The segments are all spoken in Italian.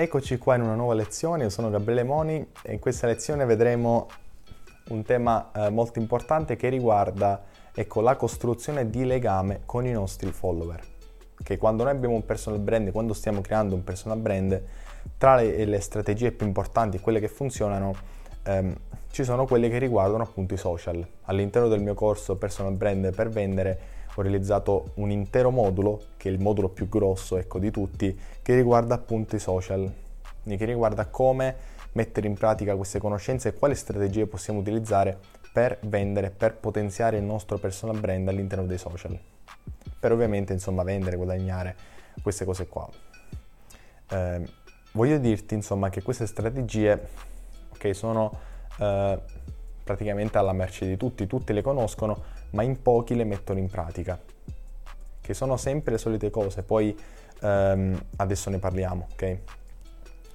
Eccoci qua in una nuova lezione, io sono Gabriele Moni e in questa lezione vedremo un tema eh, molto importante che riguarda ecco, la costruzione di legame con i nostri follower. Che quando noi abbiamo un personal brand, quando stiamo creando un personal brand, tra le, le strategie più importanti, quelle che funzionano, ehm, ci sono quelle che riguardano appunto i social. All'interno del mio corso Personal Brand per vendere ho realizzato un intero modulo, che è il modulo più grosso ecco, di tutti, che riguarda appunto i social, che riguarda come mettere in pratica queste conoscenze e quali strategie possiamo utilizzare per vendere, per potenziare il nostro personal brand all'interno dei social. Per ovviamente insomma vendere, guadagnare queste cose qua. Eh, voglio dirti insomma che queste strategie okay, sono eh, praticamente alla merce di tutti, tutti le conoscono, ma in pochi le mettono in pratica, che sono sempre le solite cose, poi ehm, adesso ne parliamo, ok?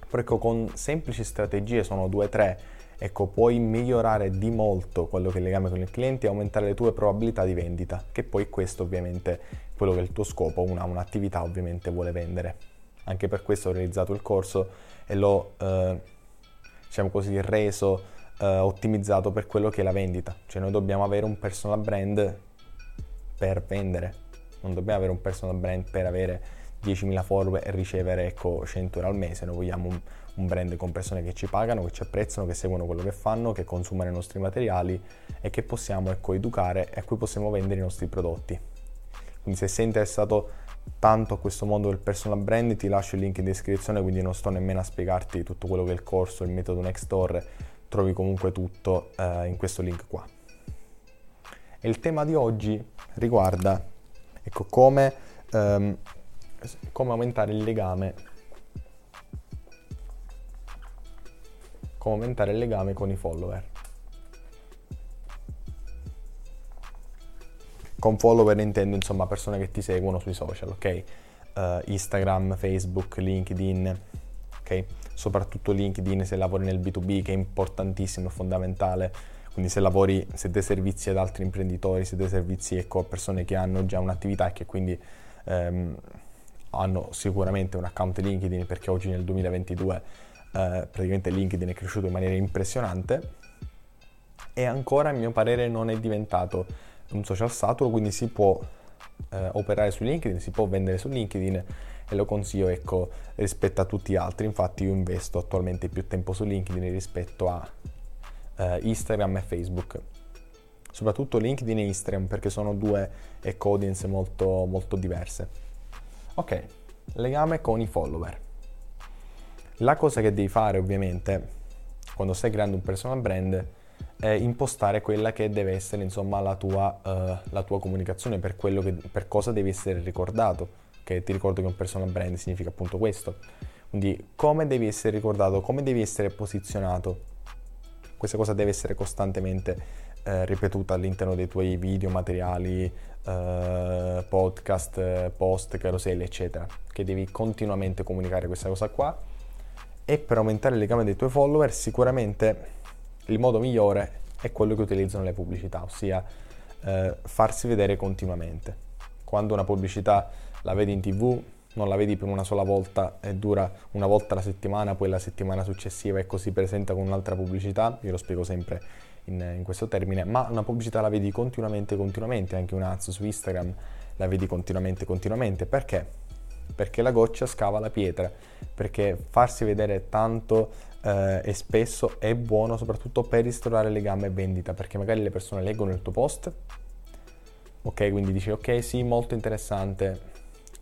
Però ecco, con semplici strategie, sono due o tre, ecco, puoi migliorare di molto quello che è il legame con il cliente e aumentare le tue probabilità di vendita, che poi questo ovviamente è quello che è il tuo scopo, una, un'attività ovviamente vuole vendere. Anche per questo ho realizzato il corso e l'ho, eh, diciamo così, reso eh, ottimizzato per quello che è la vendita. Cioè noi dobbiamo avere un personal brand per vendere, non dobbiamo avere un personal brand per avere 10.000 follower e ricevere ecco, 100 euro al mese, noi vogliamo un, un, brand con persone che ci pagano, che ci apprezzano, che seguono quello che fanno, che consumano i nostri materiali e che possiamo ecco, educare e a cui possiamo vendere i nostri prodotti. Quindi se sei interessato tanto a questo mondo del personal brand ti lascio il link in descrizione, quindi non sto nemmeno a spiegarti tutto quello che è il corso, il metodo Next Door, trovi comunque tutto eh, in questo link qua. E il tema di oggi riguarda ecco, come, ehm, come aumentare il legame aumentare il legame con i follower. Con follower intendo insomma persone che ti seguono sui social, ok? Uh, Instagram, Facebook, LinkedIn, ok? Soprattutto LinkedIn se lavori nel B2B che è importantissimo, fondamentale. Quindi se lavori, se dai servizi ad altri imprenditori, se dai servizi ecco, a persone che hanno già un'attività e che quindi ehm, hanno sicuramente un account LinkedIn perché oggi nel 2022 eh, praticamente LinkedIn è cresciuto in maniera impressionante e ancora a mio parere non è diventato un social saturo, quindi si può eh, operare su LinkedIn, si può vendere su LinkedIn e lo consiglio ecco, rispetto a tutti gli altri. Infatti io investo attualmente più tempo su LinkedIn rispetto a eh, Instagram e Facebook. Soprattutto LinkedIn e Instagram perché sono due ecco, audience molto, molto diverse. Ok, legame con i follower. La cosa che devi fare ovviamente quando stai creando un personal brand è impostare quella che deve essere insomma la tua, uh, la tua comunicazione per, che, per cosa devi essere ricordato che ti ricordo che un personal brand significa appunto questo. Quindi come devi essere ricordato, come devi essere posizionato. Questa cosa deve essere costantemente eh, ripetuta all'interno dei tuoi video, materiali, eh, podcast, post, caroselli, eccetera. Che devi continuamente comunicare questa cosa qua. E per aumentare il legame dei tuoi follower, sicuramente il modo migliore è quello che utilizzano le pubblicità, ossia eh, farsi vedere continuamente. Quando una pubblicità la vedi in tv, non la vedi per una sola volta e dura una volta alla settimana, poi la settimana successiva e così presenta con un'altra pubblicità, io lo spiego sempre in, in, questo termine, ma una pubblicità la vedi continuamente, continuamente, anche un ads su Instagram la vedi continuamente, continuamente, perché? Perché la goccia scava la pietra, perché farsi vedere tanto eh, e spesso è buono soprattutto per ristorare legame e vendita, perché magari le persone leggono il tuo post, ok, quindi dici ok sì, molto interessante,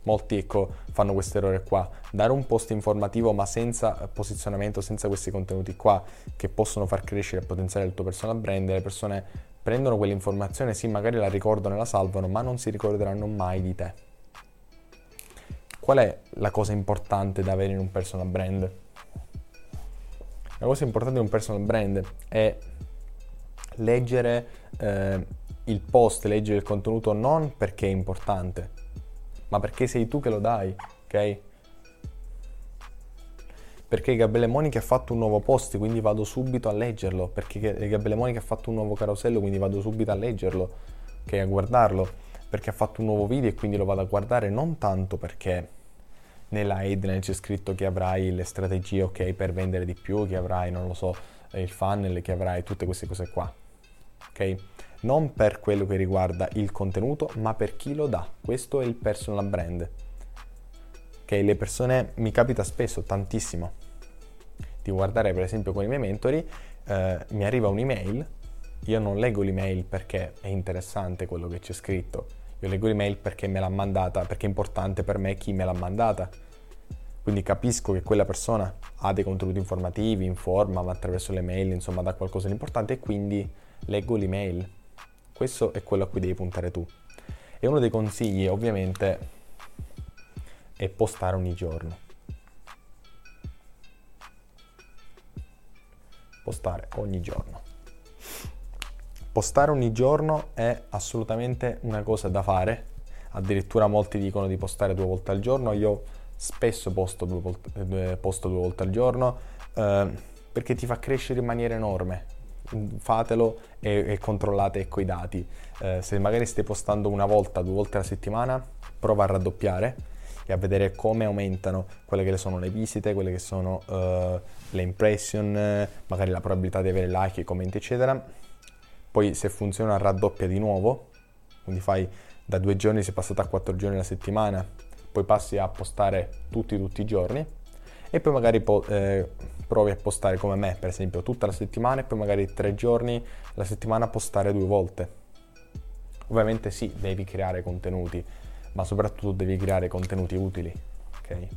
Molti ecco, fanno questo errore qua, dare un post informativo ma senza posizionamento, senza questi contenuti qua che possono far crescere e potenziare il tuo personal brand, le persone prendono quell'informazione, sì magari la ricordano e la salvano, ma non si ricorderanno mai di te. Qual è la cosa importante da avere in un personal brand? La cosa importante in un personal brand è leggere eh, il post, leggere il contenuto non perché è importante, ma perché sei tu che lo dai, ok? Perché Gabriele Monica ha fatto un nuovo post, quindi vado subito a leggerlo, perché Gabriele Monica ha fatto un nuovo carosello, quindi vado subito a leggerlo, ok? A guardarlo, perché ha fatto un nuovo video e quindi lo vado a guardare non tanto perché nella headline c'è scritto che avrai le strategie ok per vendere di più, che avrai, non lo so, il funnel, che avrai tutte queste cose qua. Ok? Non per quello che riguarda il contenuto, ma per chi lo dà. Questo è il personal brand. Ok? Le persone mi capita spesso, tantissimo, di guardare per esempio con i miei mentori, eh, mi arriva un'email, io non leggo l'email perché è interessante quello che c'è scritto, io leggo l'email perché me l'ha mandata, perché è importante per me chi me l'ha mandata. Quindi capisco che quella persona ha dei contenuti informativi, informa, ma attraverso le mail, insomma, dà qualcosa di importante e quindi leggo l'email. Questo è quello a cui devi puntare tu. E uno dei consigli, ovviamente, è postare ogni giorno. Postare ogni giorno. Postare ogni giorno è assolutamente una cosa da fare, addirittura molti dicono di postare due volte al giorno, io spesso posto due volte, posto due volte al giorno eh, perché ti fa crescere in maniera enorme. Fatelo e, e controllate ecco i dati. Eh, se magari stai postando una volta, due volte alla settimana, prova a raddoppiare e a vedere come aumentano quelle che sono le visite, quelle che sono uh, le impression, magari la probabilità di avere like, commenti, eccetera. Poi se funziona raddoppia di nuovo, quindi fai da due giorni sei passato a quattro giorni alla settimana, poi passi a postare tutti tutti i giorni e poi magari po- eh, provi a postare come me, per esempio, tutta la settimana e poi magari tre giorni la settimana postare due volte. Ovviamente sì, devi creare contenuti, ma soprattutto devi creare contenuti utili, ok?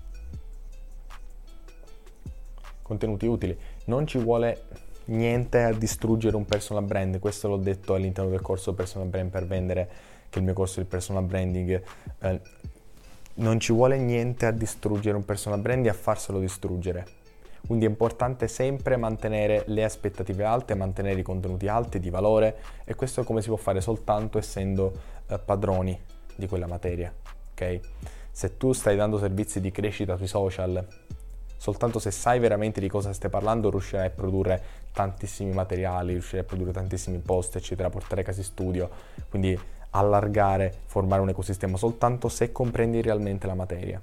Contenuti utili. Non ci vuole niente a distruggere un personal brand, questo l'ho detto all'interno del corso personal brand per vendere, che è il mio corso di personal branding. Eh, non ci vuole niente a distruggere un personal brand e a farselo distruggere. Quindi è importante sempre mantenere le aspettative alte, mantenere i contenuti alti di valore e questo come si può fare soltanto essendo eh, padroni di quella materia. Okay? Se tu stai dando servizi di crescita sui social soltanto se sai veramente di cosa stai parlando riuscirai a produrre tantissimi materiali, riuscirai a produrre tantissimi post, eccetera, portare casi studio, quindi allargare, formare un ecosistema soltanto se comprendi realmente la materia.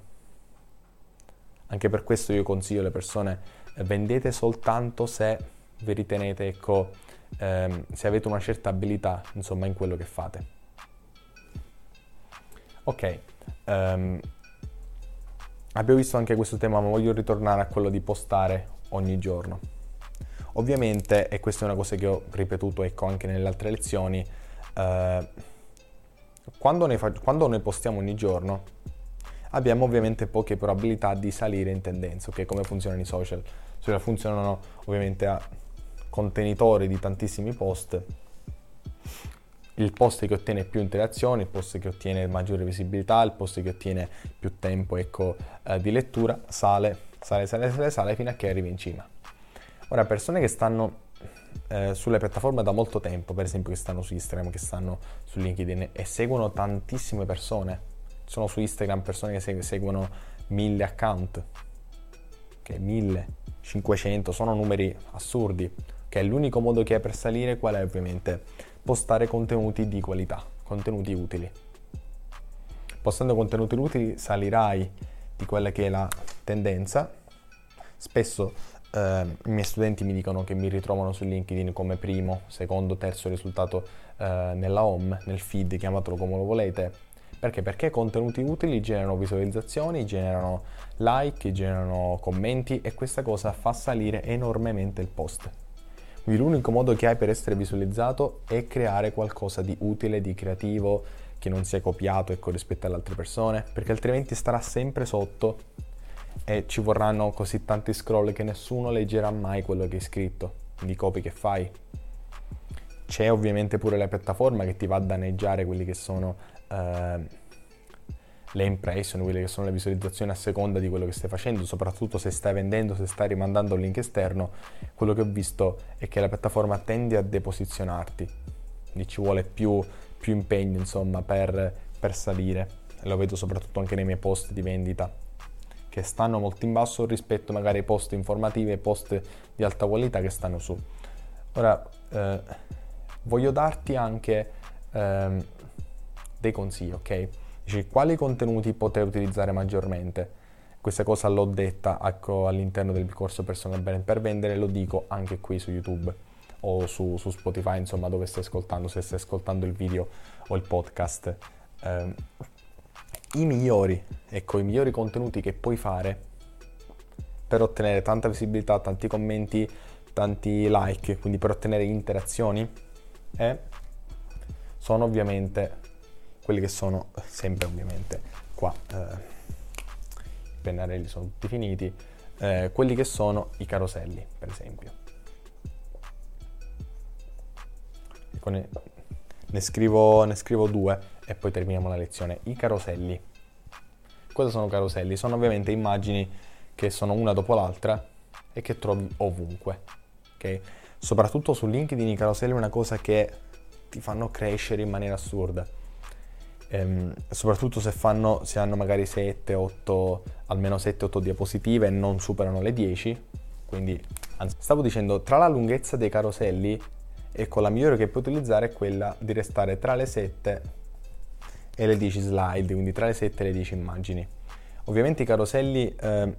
Anche per questo io consiglio alle persone, eh, vendete soltanto se vi ritenete, ecco, ehm, se avete una certa abilità, insomma, in quello che fate. Ok, um, Abbiamo visto anche questo tema, ma voglio ritornare a quello di postare ogni giorno. Ovviamente, e questa è una cosa che ho ripetuto ecco, anche nelle altre lezioni, eh, quando, ne fa- quando noi postiamo ogni giorno abbiamo ovviamente poche probabilità di salire in tendenza, ok? Come funzionano i social? Social funzionano ovviamente a contenitori di tantissimi post il post che ottiene più interazioni, il post che ottiene maggiore visibilità, il post che ottiene più tempo ecco, eh, di lettura, sale, sale, sale, sale, sale fino a che arrivi in cima. Ora, persone che stanno eh, sulle piattaforme da molto tempo, per esempio che stanno su Instagram, che stanno su LinkedIn e seguono tantissime persone, sono su Instagram persone che segu- seguono mille account, che okay, 500, sono numeri assurdi, che è l'unico modo che hai per salire, qual è ovviamente postare contenuti di qualità, contenuti utili. Postando contenuti utili salirai di quella che è la tendenza. Spesso eh, i miei studenti mi dicono che mi ritrovano su LinkedIn come primo, secondo, terzo risultato eh, nella home, nel feed, chiamatelo come lo volete. Perché? Perché contenuti utili generano visualizzazioni, generano like, generano commenti e questa cosa fa salire enormemente il post. Quindi l'unico modo che hai per essere visualizzato è creare qualcosa di utile, di creativo, che non sia copiato ecco, rispetto alle altre persone, perché altrimenti starà sempre sotto e ci vorranno così tanti scroll che nessuno leggerà mai quello che hai scritto, quindi copy che fai. C'è ovviamente pure la piattaforma che ti va a danneggiare quelli che sono... Eh, le impression, quelle che sono le visualizzazioni a seconda di quello che stai facendo, soprattutto se stai vendendo, se stai rimandando un link esterno, quello che ho visto è che la piattaforma tende a deposizionarti, quindi ci vuole più, più impegno insomma per, per salire, lo vedo soprattutto anche nei miei post di vendita che stanno molto in basso rispetto magari ai post informativi e post di alta qualità che stanno su. Ora, eh, voglio darti anche eh, dei consigli, ok? Dici quali contenuti potrei utilizzare maggiormente? questa cosa l'ho detta ecco, all'interno del corso personal brand per vendere, lo dico anche qui su YouTube o su, su, Spotify, insomma, dove stai ascoltando, se stai ascoltando il video o il podcast. Eh, I migliori, ecco, i migliori contenuti che puoi fare per ottenere tanta visibilità, tanti commenti, tanti like, quindi per ottenere interazioni, eh, sono ovviamente quelli che sono sempre ovviamente qua. Eh, i pennarelli sono tutti finiti. Eh, quelli che sono i caroselli, per esempio. ne, ne, scrivo, ne scrivo due e poi terminiamo la lezione. I caroselli. Cosa sono caroselli? Sono ovviamente immagini che sono una dopo l'altra e che trovi ovunque. Okay? Soprattutto su LinkedIn i caroselli è una cosa che ti fanno crescere in maniera assurda. Ehm, soprattutto se, fanno, se hanno magari 7, 8, almeno 7-8 diapositive e non superano le 10. Quindi, anzi, stavo dicendo, tra la lunghezza dei caroselli Ecco, la migliore che puoi utilizzare è quella di restare tra le 7 e le 10 slide, quindi tra le 7 e le 10 immagini. Ovviamente i caroselli eh,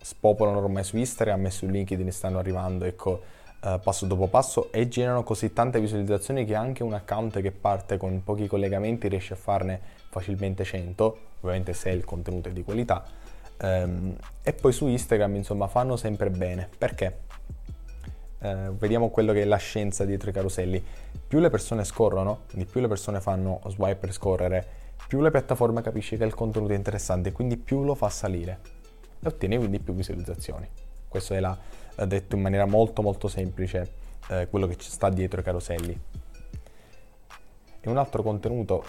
spopolano ormai su Instagram e su LinkedIn stanno arrivando, ecco, eh, passo dopo passo e generano così tante visualizzazioni che anche un account che parte con pochi collegamenti riesce a farne facilmente 100, ovviamente se il contenuto è di qualità. Ehm, e poi su Instagram, insomma, fanno sempre bene. Perché? Eh, vediamo quello che è la scienza dietro i caroselli. Più le persone scorrono, quindi più le persone fanno swipe per scorrere, più la piattaforma capisce che il contenuto è interessante, quindi più lo fa salire e ottiene quindi più visualizzazioni. Questo è la, detto in maniera molto molto semplice eh, quello che ci sta dietro i caroselli. E un altro contenuto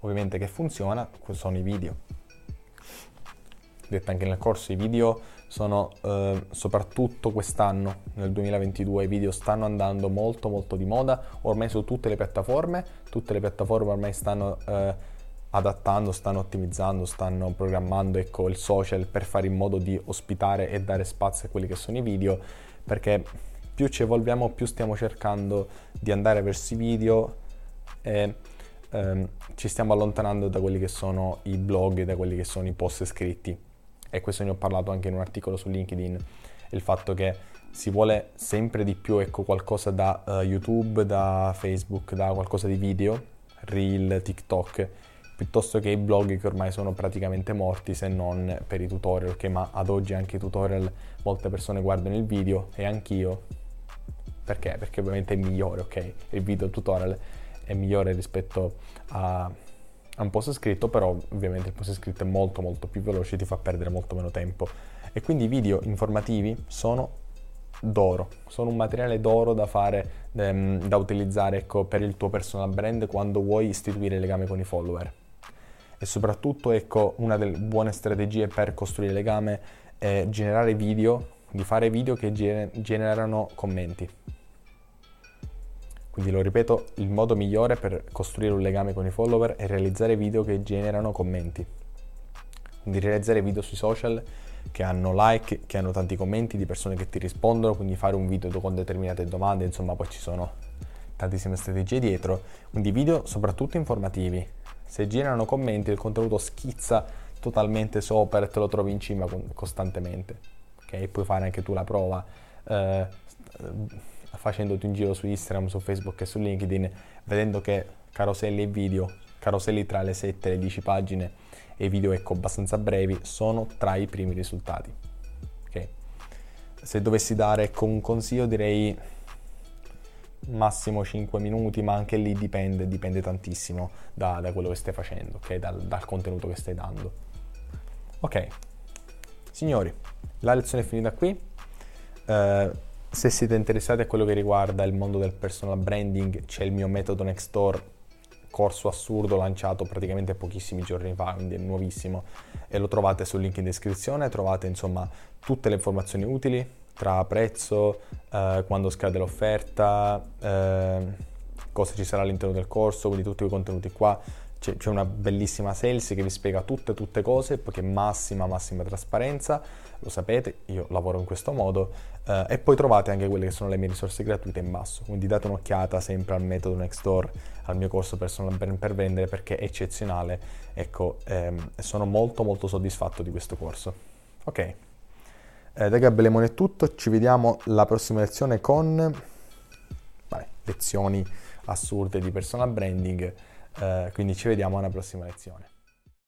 ovviamente che funziona sono i video. Detto anche nel corso, i video sono eh, soprattutto quest'anno, nel 2022, i video stanno andando molto molto di moda, ormai su tutte le piattaforme, tutte le piattaforme ormai stanno eh, adattando, stanno ottimizzando, stanno programmando ecco, il social per fare in modo di ospitare e dare spazio a quelli che sono i video, perché più ci evolviamo più stiamo cercando di andare verso i video e ehm, ci stiamo allontanando da quelli che sono i blog da quelli che sono i post scritti e questo ne ho parlato anche in un articolo su LinkedIn, il fatto che si vuole sempre di più ecco, qualcosa da uh, YouTube, da Facebook, da qualcosa di video, Reel, TikTok, piuttosto che i blog che ormai sono praticamente morti se non per i tutorial, okay? ma ad oggi anche i tutorial molte persone guardano il video e anch'io. Perché? Perché ovviamente è migliore, ok? Il video tutorial è migliore rispetto a ha un post scritto, però ovviamente il post scritto è molto molto più veloce e ti fa perdere molto meno tempo. E quindi i video informativi sono d'oro, sono un materiale d'oro da fare, ehm, da utilizzare ecco, per il tuo personal brand quando vuoi istituire legame con i follower. E soprattutto ecco, una delle buone strategie per costruire legame è generare video, di fare video che generano commenti quindi lo ripeto, il modo migliore per costruire un legame con i follower è realizzare video che generano commenti. Quindi realizzare video sui social che hanno like, che hanno tanti commenti di persone che ti rispondono, quindi fare un video con determinate domande, insomma poi ci sono tantissime strategie dietro. Quindi video soprattutto informativi. Se generano commenti il contenuto schizza totalmente sopra e te lo trovi in cima costantemente. Ok? Puoi fare anche tu la prova. Eh, facendoti un giro su Instagram, su Facebook e su LinkedIn, vedendo che caroselli e video, caroselli tra le 7 e le 10 pagine e video ecco abbastanza brevi, sono tra i primi risultati. Okay. Se dovessi dare ecco, un consiglio direi massimo 5 minuti, ma anche lì dipende, dipende tantissimo da, da quello che stai facendo, okay? dal, dal contenuto che stai dando. Ok, signori, la lezione è finita qui. Uh, se siete interessati a quello che riguarda il mondo del personal branding, c'è il mio metodo Next Door, corso assurdo lanciato praticamente pochissimi giorni fa, quindi è nuovissimo e lo trovate sul link in descrizione, trovate insomma tutte le informazioni utili tra prezzo, eh, quando scade l'offerta, eh, cosa ci sarà all'interno del corso, quindi tutti i contenuti qua c'è, c'è, una bellissima sales che vi spiega tutte, tutte cose, perché massima, massima trasparenza, lo sapete, io lavoro in questo modo, eh, e poi trovate anche quelle che sono le mie risorse gratuite in basso, quindi date un'occhiata sempre al metodo Nextdoor, al mio corso personal per, per vendere, perché è eccezionale, ecco, ehm, sono molto molto soddisfatto di questo corso. Ok, eh, da Gabriele è tutto, ci vediamo alla prossima lezione con vabbè, lezioni assurde di personal branding. Eh, quindi ci vediamo alla prossima lezione.